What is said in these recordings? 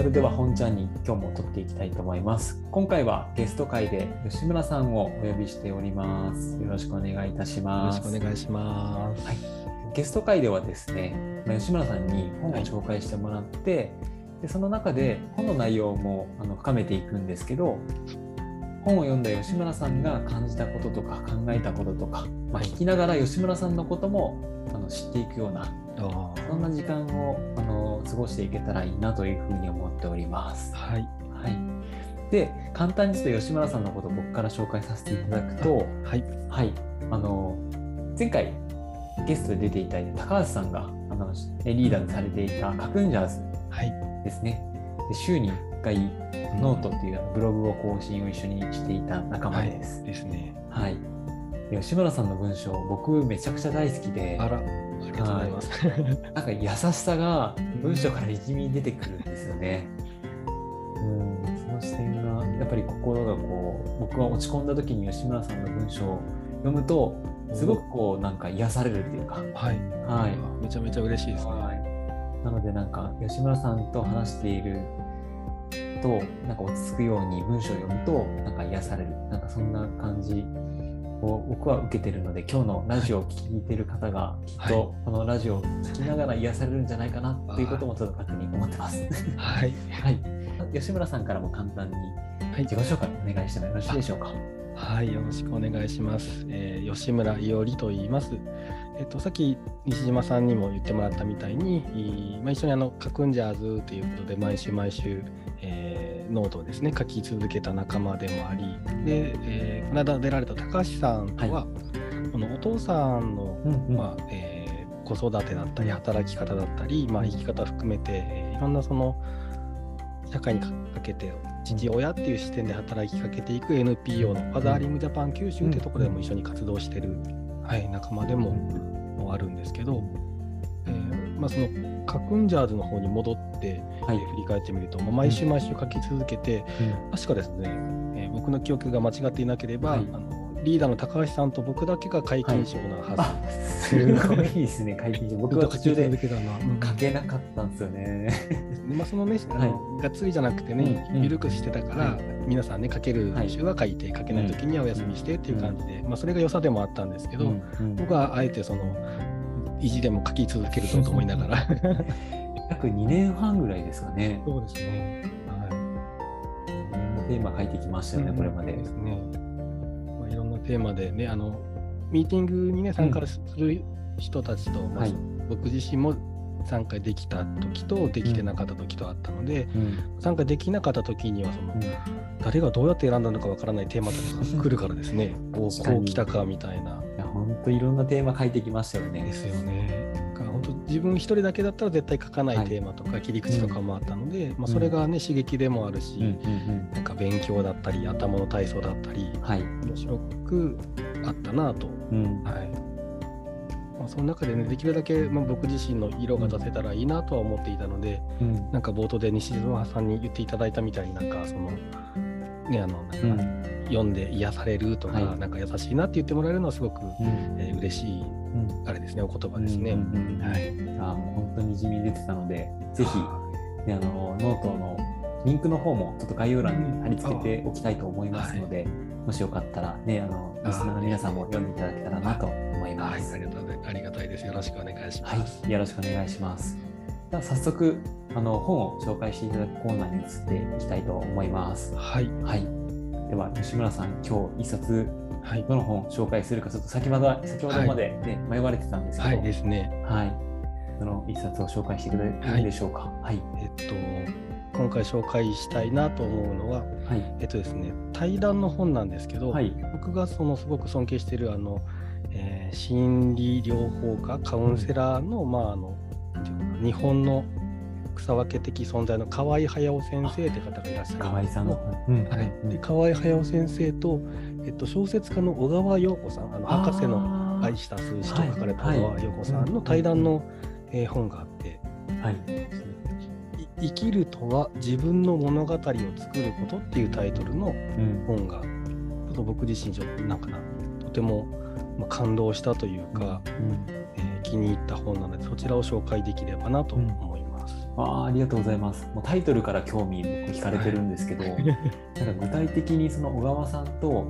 それでは本ちゃんに今日も撮っていきたいと思います。今回はゲスト会で吉村さんをお呼びしております。よろしくお願いいたしよろます。しくお願いします。はいゲスト会ではですね、まあ吉村さんに本を紹介してもらって、でその中で本の内容もあの深めていくんですけど、本を読んだ吉村さんが感じたこととか考えたこととか、まあ、聞きながら吉村さんのこともあの知っていくようなあそんな時間をあの過ごしていけたらいいなというふうに思っておりますー。はい。はい、で簡単にちょっと吉村さんのことを僕から紹介させていただくと、はい。はい、あの前回ゲストで出ていただいた高橋さんがあのリーダーでされていたカクンジャーズはい。ですね。で週に1回ノートっていうブログを更新を一緒にしていた仲間です。ですね。はい。で吉村さんの文章、僕めちゃくちゃ大好きで、あら、ありがとうございます。なんか優しさが文章からにじみ出てくるんですよね。うん、その視点がやっぱり心がこう僕は落ち込んだ時に吉村さんの文章を読むとすごくこうなんか癒されるっていうか、はい。はい。めちゃめちゃ嬉しいですね。はいなのでなんか吉村さんと話しているとなんか落ち着くように文章を読むとなんか癒されるなんかそんな感じを僕は受けてるので今日のラジオを聞いてる方がきっはいとこのラジオを聞きながら癒されるんじゃないかなっていうこともちょっと勝手に思ってます。はい。はい。吉村さんからも簡単にはい自己紹介お願いしてもよろしいでしょうか？はい。よろしくお願いします。えー吉村伊織と言います。えっと、さっき西島さんにも言ってもらったみたいに、いまあ、一緒にあの、カクンジャーズということで、毎週毎週、えーノートをですね、書き続けた仲間でもあり、で、えーこの間出られた高橋さんとは、このお父さんのうんうん。まあえー子育てだったり働き方だったり、まあ、生き方含めて、えーいろんなその社会にかけて父親っていう視点で働きかけていく NPO のファザーリングジャパン九州っていうところでも一緒に活動してる、はい、仲間でももあるんですけど、えーまあ、そのカクンジャーズの方に戻って、はい。えー振り返ってみると、まあ、毎週毎週書き続けて、確かですね、えー僕の記憶が間違っていなければ、はい。あのリーダーの高橋さんと僕だけが皆勤賞なはず。あすごいですね、会見。僕は途中で書けたな。うん。書けなかったんですよね。まあ、そのね、あのがっつりじゃなくてね、うんうん。緩くしてたから、はい。皆さんね、書ける週は書いて、書けない時にはお休みしてっていう感じで、まあ、それが良さでもあったんですけど、うんうん。僕はあえてその、意地でも書き続けるぞと思いながら。約2年半ぐらいですかね。そうですね。はいテーマ書いてきましたよね、これまで。ですね。まあ、いろんなテーマでね、あの、ミーティングにね、参加する人たちと、まあはい僕自身も参加できた時とできてなかった時とあったので、うん参加できなかった時にはその、うん誰がどうやって選んだのかわからないテーマとかが来るからですねこうこう来たかみたいな。いや本当いろんなテーマ書いてきましたよね。ですよね。本当自分一人だけだったら絶対書かなはいいテーマとか切り口とかもあったので、まあ、それがね刺激でもあるし、うんうんなんか勉強だったり頭の体操だったりうん。はい。面白くあったなと。うんはいまあ、その中でねできるだけ、まあ、僕自身の色が出せたらいいなとは思っていたので、うんなんか冒頭で西島さんに言っていただいたみたいになんかそのねあのなんか、うん。読んで癒されるとか、はい。なんか優しいなって言ってもらえるのはすごく、うん。えー嬉しいうん。あれですねお言葉ですね。うんうんうんはい。あもう本当にじみ出てたので、ぜひ、ね、あのノートのリンクの方もちょっと概要欄に貼り付けておきたいと思いますので、もしよかったらね、あのリスナーの皆さんも読んでいただけたらなと思いはい、ます。ありがとうございます。ありがたいです。よろしくお願いします。はい、よろしくお願いします。では早速あの本を紹介していただくコーナーに移っていきたいと思います。はい、はい。では吉村さん、今日一冊はい、どの本を紹介するかちょっと先まだ先ほどまで、ね迷われてたんですけど、はいですね。はい。どの一冊を紹介してくれるんでしょうか？はい。えっと今回紹介したいなと思うのは、はい。えっとですね、対談の本なんですけど、はい。僕がそのすごく尊敬しているあの、えー心理療法家カウンセラーの、まああの日本の草分け的存在の河合駿先生って方がいらっしゃる河合さんの。のうんはい、うんで河合駿先生と、えっと、小説家の小川陽子さんあの博士の愛した数字と書かれたはい小川陽子さんの対談の、えー本があって、はい。い生きるとは自分の物語を作ることっていうタイトルのうん。本が、ちょっと僕自身ちょっとなんかな、とてもまあ感動したというか、うんえー気に入った本なので、そちらを紹介できればなと思います。あありがとうございます。もうタイトルから興味僕惹かれてるんですけど、なんか具体的にその小川さんと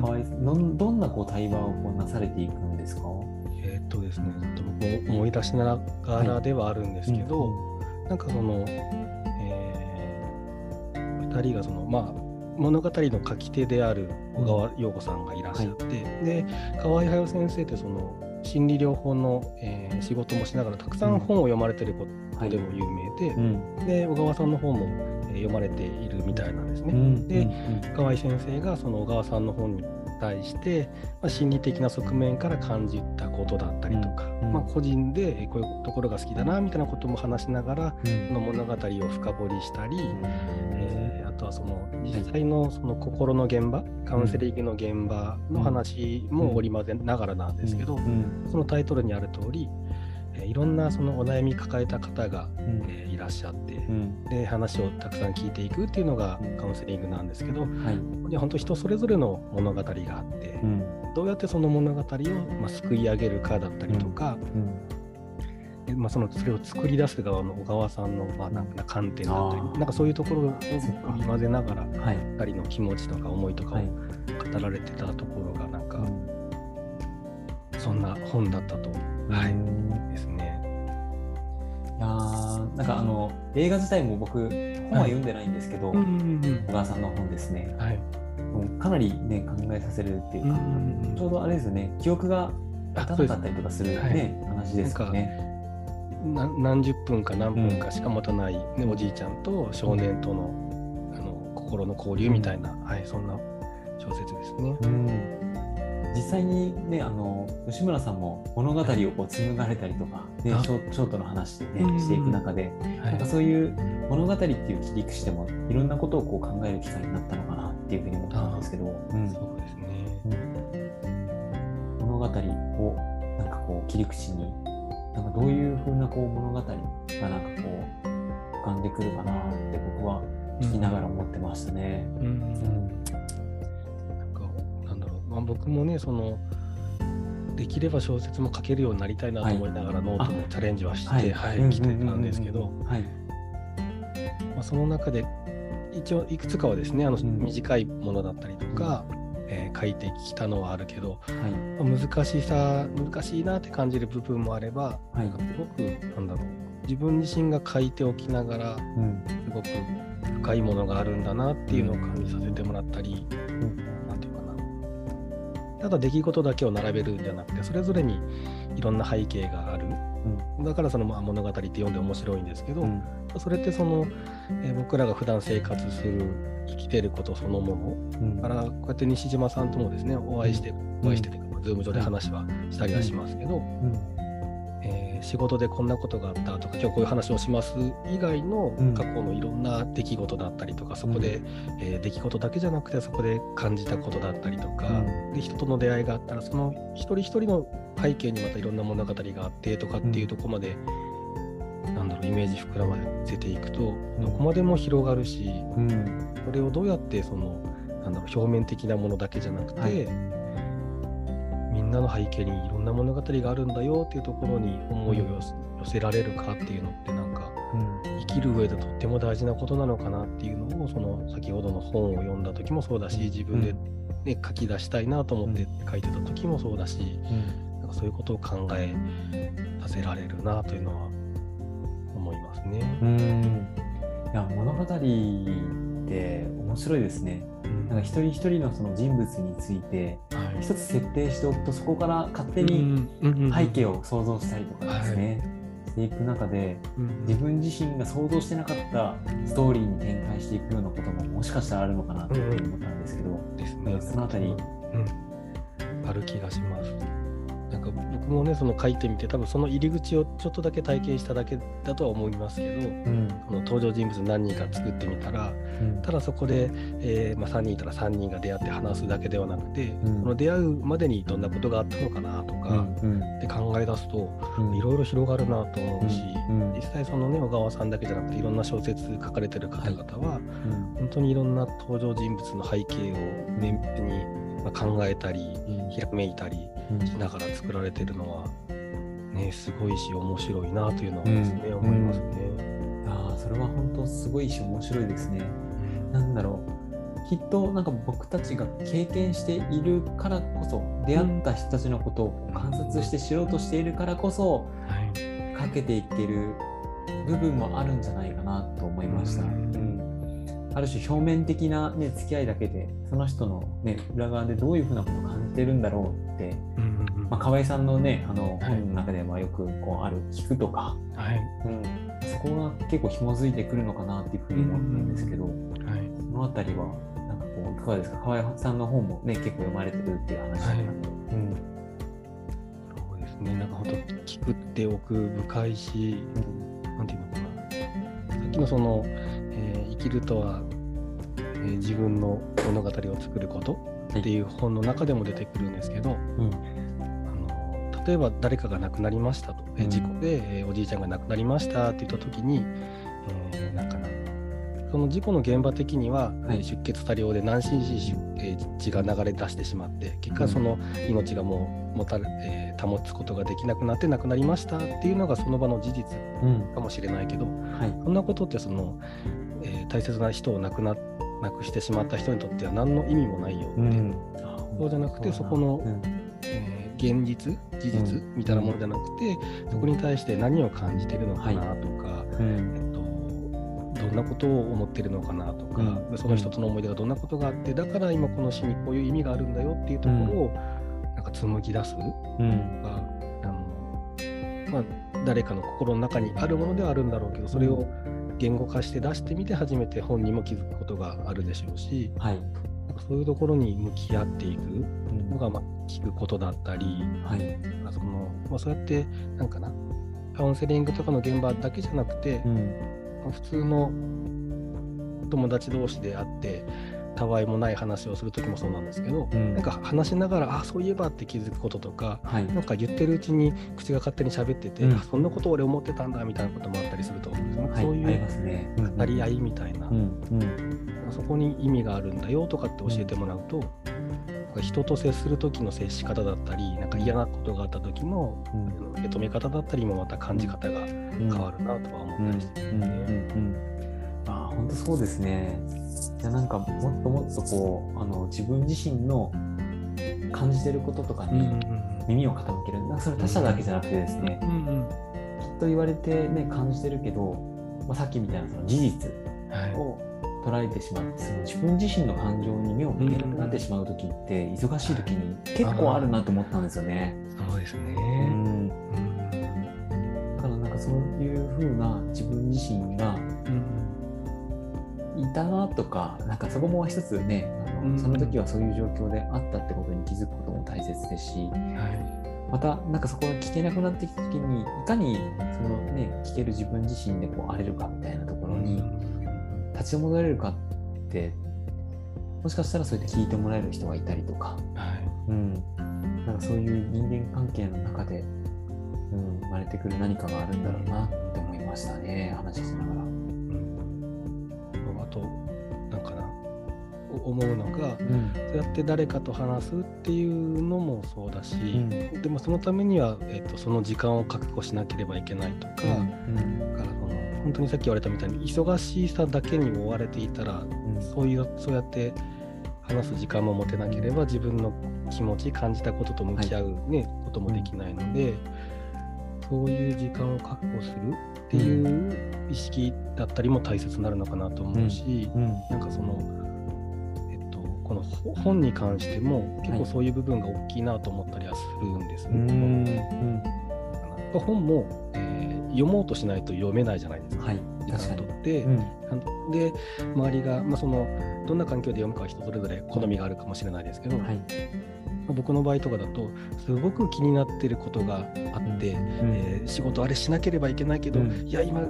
河合さん、どんどんなこう対話をこうなされていくんですか？えーっとですね、ちょっと僕も思い出しながらではあるんですけど、なんかその、えー、2人がその、まあ、物語の書き手である小川陽子さんがいらっしゃって、で河合隼先生ってその心理療法の、えー仕事もしながらたくさん本を読まれてることでも有名で、うん。で小川さんの本も、えー読まれているみたいなんですね。うん。でうん。河合先生がその小川さんの本に対して、まあ、心理的な側面から感じたことだったりとか、うん。うん。まあ、個人でえーこういうところが好きだなみたいなことも話しながらうん。その物語を深掘りしたり、えーあとはその実際のその心の現場カウンセリングの現場の話も織り交ぜながらなんですけど、うん。そのタイトルにある通り、えーいろんなそのお悩み抱えた方が、うん。えーいらっしゃって、うん。で話をたくさん聞いていくっていうのがうん。カウンセリングなんですけど、はい。いや本当人それぞれの物語があって、うん。どうやってその物語を、まあ、救い上げるかだったりとか、うん。でまあ、そのそれを作り出す側の小川さんの、まあ、なん。か観点だったりなんかそういうところを織り交ぜながらはい。2人の気持ちとか思いとかをはい。語られてたところがなんか、うん。そんな本だったと、はいうんですね。いやーなんかあの映画自体も僕本は読んでないんですけど、うんうん小川さんの本ですね。うんはい、かなりね考えさせるっていうか、うんちょうどあれですよね。記憶があ立たなかったりとかするそうですね、話ですよね。な何十分か何分かしか持たない、ねおじいちゃんと少年との,、あの心の交流みたいな、はい、そんな小説ですね。うん実際にねあの吉村さんも物語をこう紡がれたりとか、ね、あショショートの話で、うん。ね、していく中で、はなんかそういう物語っていう切り口でもいろんなことをこう考える機会になったのかなっていうふうに思ったんですけど、うん。そうですね。物語をなんかこう切り口になんかどういうふうなこう物語がなんかこう浮かんでくるかなって僕は聞きながら思ってましたね。うん。うんまあ、僕もねそのできれば小説も書けるようになりたいなと思いながらノートもチャレンジはして、はい。うん来てたんですけど、はい。まあ、その中で一応いくつかはですねあのん。短いものだったりとか、えー書いてきたのはあるけど、はい。まあ難しさ難しいなって感じる部分もあれば、はい。なんかすごくなんだろう自分自身が書いておきながらうん。すごく深いものがあるんだなっていうのを感じさせてもらったり、うかなただ出来事だけを並べるんじゃなくてそれぞれにいろんな背景がある。だからそのまあ物語って読んで面白いんですけど、うん。それってその、えー僕らが普段生活する生きてることそのもうん。のからこうやって西島さんともですねお会いして、お会いしてというか、ズーム上で話はしたりはしますけど、仕事でこんなことがあったとか今日こういう話をします以外のうん。過去のいろんな出来事だったりとか、そこで、えー出来事だけじゃなくてそこで感じたことだったりとか、うん。で人との出会いがあったらその一人一人の背景にまたいろんな物語があってとかっていうところまで、なんだろうイメージ膨らませていくと、どこまでも広がるしうん。それをどうやってそのなんだろう表面的なものだけじゃなくて、はいみんなの背景にいろんな物語があるんだよっていうところに思いを寄せられるかっていうのってなんかうん。生きる上でとっても大事なことなのかなっていうのをその先ほどの本を読んだ時もそうだし自分で、ね書き出したいなと思って書いてた時もそうだし、なんかそういうことを考えさせられるなというのは思いますね。うん。いや物語って面白いですね。うん。なんか一人一人のその人物についてはい。一つ設定しておくとそこから勝手に背景を想像したりとかですね、していく中で自分自身が想像してなかったストーリーに展開していくようなことももしかしたらあるのかなって思ったんですけど。そのあたり、うん、ある気がします。なんか僕もねその書いてみて多分その入り口をちょっとだけ体験しただけだとは思いますけどうん。この登場人物何人か作ってみたらうん。ただそこで、えーまあ、3人いたら3人が出会って話すだけではなくて、うん。その出会うまでにどんなことがあったのかなとか、うんって考え出すとうん。いろいろ広がるなと思うし、うん。実際そのね小川さんだけじゃなくていろんな小説書かれてる方々は、うん。本当にいろんな登場人物の背景を綿密にまあ考えたりうん。ひらめいたりうん。しながら作られてるのはねすごいし面白いなというのはですね、うん思いますね。あ当すごいし面白いですね。なんだろう。きっとなんか僕たちが経験しているからこそ出会った人たちのことを観察して知ろうとしているからこそはい。かけていってる部分もあるんじゃないかなと思いました。ううんんある種表面的な、ね、付き合いだけでその人の、ね、裏側でどういうふうなことを感じてるんだろうって、うんうんうん。まあ、河合さんの,、ね、あのはい。本の中ではよくこうある聞くとか、はい。うん、そこが結構紐づいてくるのかなっていうふうに思ったんですけど、はい。そのあたりはなんかこういかがですか？河合さんの本も、ね、結構読まれてるっていう話だったので、うん。そうですね。なんか本当聞くって奥深いしなんていうのかな。さっきのその、きるとは、えー自分の物語を作ることっていう本の中でも出てくるんですけど、うん。あの例えば誰かが亡くなりましたと、えーうん。事故で、えーおじいちゃんが亡くなりましたって言った時に、えーなんかなその事故の現場的には、はい。えー出血多量で南進し、えー血が流れ出してしまって結果その命がもう持たれ、えー保つことができなくなって亡くなりましたっていうのがその場の事実うん。かもしれないけどはい。そんなことってその、えー大切な人を亡くな亡くしてしまった人にとっては何の意味もないよって、うん。そうじゃなくてそこのうん。えー現実事実うんみたいなものじゃなくて、そこに対して何を感じてるのかなとか、うん。えっと、どんなことを思ってるのかなとか、うん。でその人との思い出がどんなことがあってだから今この詩にこういう意味があるんだよっていうところを、なんか紡ぎ出す。うん。があの、まあ、誰かの心の中にあるものではあるんだろうけどそれを言語化して出してみて初めて本人も気づくことがあるでしょうしはい。なんかそういうところに向き合っていくうん。のが、まあ、聞くことだったり。はい。まあそのまあ、そうやってなんかなカウンセリングとかの現場だけじゃなくて、うん。まあ普通の友達同士で会ってたわいもない話をする時もそうなんですけど、うん。なんか話しながらあそういえばって気づくこととかはい。なんか言ってるうちに口が勝手に喋ってて、うん。あそんなこと俺思ってたんだみたいなこともあったりすると思うんですよね、はいそういう。語り合いみたいな、そこに意味があるんだよとかって教えてもらうと、人と接する時の接し方だったりなんか嫌なことがあった時のうん。受け止め方だったりもまた感じ方がうん。変わるなとは思うんったりしてうん。うん。うん。あ本当そうですね。いやなんかもっともっとこうあの自分自身の感じてることとかに耳を傾ける。なんかそれ他者だけじゃなくてですね、きっと言われてね感じてるけど、まあ、さっきみたいなその事実はいを捉えてしまってその自分自身の感情に目を向けなくなってしまう時って忙しい時に結構あるなと思ったんですよね。そうですね。うんうんだからなんかそういう風な自分自身がいたなとか、なんかそこも一つね、その時はそういう状況であったってことに気づくことも大切ですし、はまたなんかそこが聞けなくなってきた時に、いかにそのね、聞ける自分自身でこう荒れるかみたいなとこい。ろに立ち戻れるかって、もしかしたらそうやって聞いてもらえる人がいたりとか、はい。うん、なんかそういう人間関係の中で、うん、生まれてくる何かがあるんだろうなって思いましたね、話しながら。と、なんかな、お思うのが、うん。そうやって誰かと話すっていうのもそうだし、ん。でもそのためには、えっとその時間を確保しなければいけないとか、うん。だからその本当にさっき言われたみたいに忙しさだけに追われていたらうん。そういうそうやって話す時間も持てなければ自分の気持ち感じたことと向き合う、ねこともできないので、そういう時間を確保するっていう意識だったりも大切になるのかなと思うし、うんなんかその、えっと、このほ本に関しても結構そういう部分が大きいなと思ったりはするんです。ね。うんうん。やっぱ本も、えー読もうとしないと読めないじゃないですか。はい。時確かに間を取って、うん。で周りが、まあ、そのどんな環境で読むかは人それぞれ好みがあるかもしれないですけど、はい。まあ僕の場合とかだとすごく気になってることがあって、えー仕事あれしなければいけないけど、うん。いや今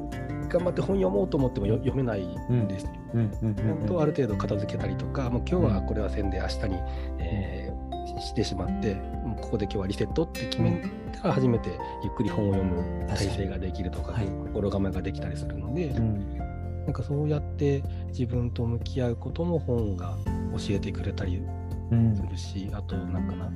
頑張って本読もうと思ってもよ読めないんですよ。うん。うん。うん。ちゃん。とある程度片付けたりとか、もう今日はこれはせんで明日に、えーししてしまってもうここで今日はリセットって決めたら初めてゆっくり本を読む体制ができるとかはい。心構えができたりするので、うん。なんかそうやって自分と向き合うことも本が教えてくれたりうんするし、あとなんかな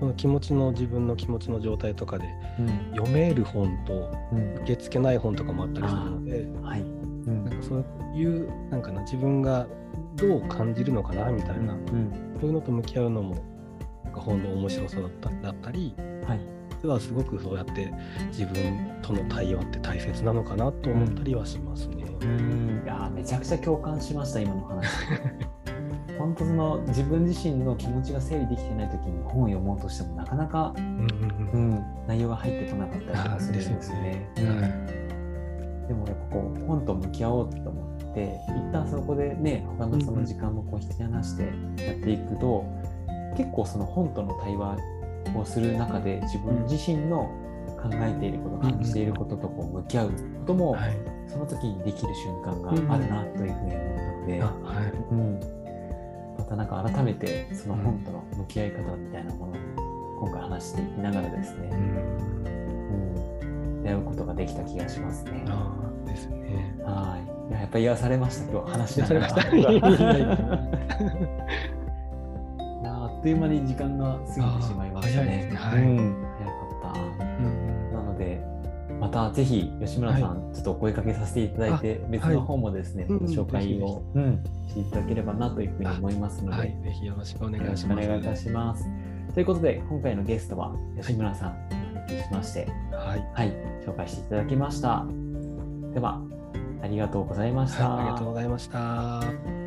その気持ちの自分の気持ちの状態とかでうん。読める本とうん。受け付けない本とかもあったりするので、はい。うん。なんかそういうなんかな自分がどう感じるのかなみたいな、うん。そういうのと向き合うのもなんか本の面白さだっただったりはい。実はすごくそうやって自分との対話って大切なのかなと思ったりはしますね。うん。いやーめちゃくちゃ共感しました今の話 本当その自分自身の気持ちが整理できてない時に本を読もうとしてもなかなか、うんうんううんん、内容が入ってこなかったりとかするんですよね。うん。はい。でもやっぱこう本と向き合おうと思って一旦そこでね他のその時間もこう引き離してやっていくと、結構その本との対話をする中で自分自身の考えていること感じていることとこう向き合うことも、はい。その時にできる瞬間があるなというふうに思ったので、あはい。うん、またなんか改めてその本との向き合い方みたいなものを今回話していきながらですね、うんうん、出会うことができた気がしますね。あーですね。はい。いややっぱり癒されました今日話しながら。あっという間に時間が過ぎてしまいましたね。すねはいうん、またぜひ吉村さん、ちょっとお声かけさせていただいてあ別の本もですね、うんまた紹介を、うんしていただければなというふうに思いますので、はい、ぜひよろしくお願いします。願いいたします。ということで今回のゲストは吉村さんお招きしまして、はい、はい、紹介していただきました。では、ありがとうございました。ありがとうございました。